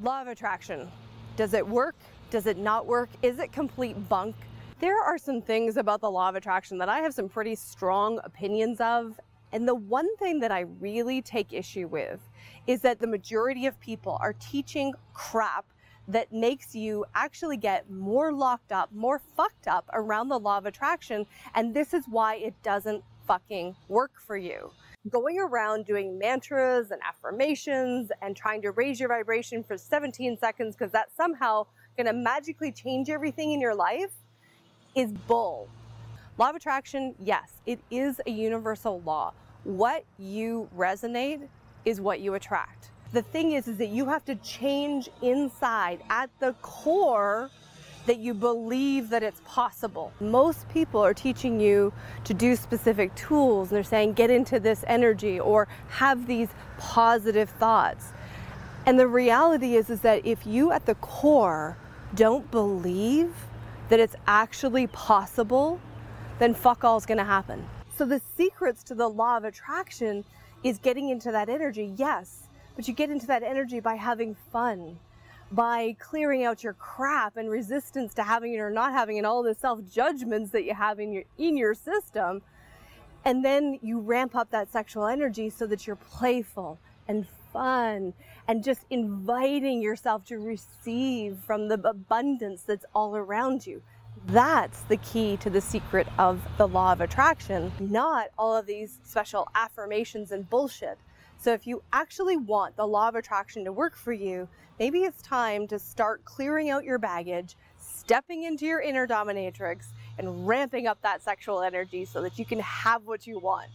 Law of attraction. Does it work? Does it not work? Is it complete bunk? There are some things about the law of attraction that I have some pretty strong opinions of. And the one thing that I really take issue with is that the majority of people are teaching crap that makes you actually get more locked up, more fucked up around the law of attraction. And this is why it doesn't fucking work for you going around doing mantras and affirmations and trying to raise your vibration for 17 seconds because that's somehow going to magically change everything in your life is bull. Law of attraction, yes, it is a universal law. What you resonate is what you attract. The thing is, is that you have to change inside at the core that you believe that it's possible. Most people are teaching you to do specific tools and they're saying get into this energy or have these positive thoughts. And the reality is is that if you at the core don't believe that it's actually possible, then fuck all is going to happen. So the secrets to the law of attraction is getting into that energy. Yes, but you get into that energy by having fun by clearing out your crap and resistance to having it or not having it, all the self judgments that you have in your in your system. And then you ramp up that sexual energy so that you're playful and fun and just inviting yourself to receive from the abundance that's all around you. That's the key to the secret of the law of attraction, not all of these special affirmations and bullshit. So if you actually want the law of attraction to work for you, maybe it's time to start clearing out your baggage, stepping into your inner dominatrix, and ramping up that sexual energy so that you can have what you want.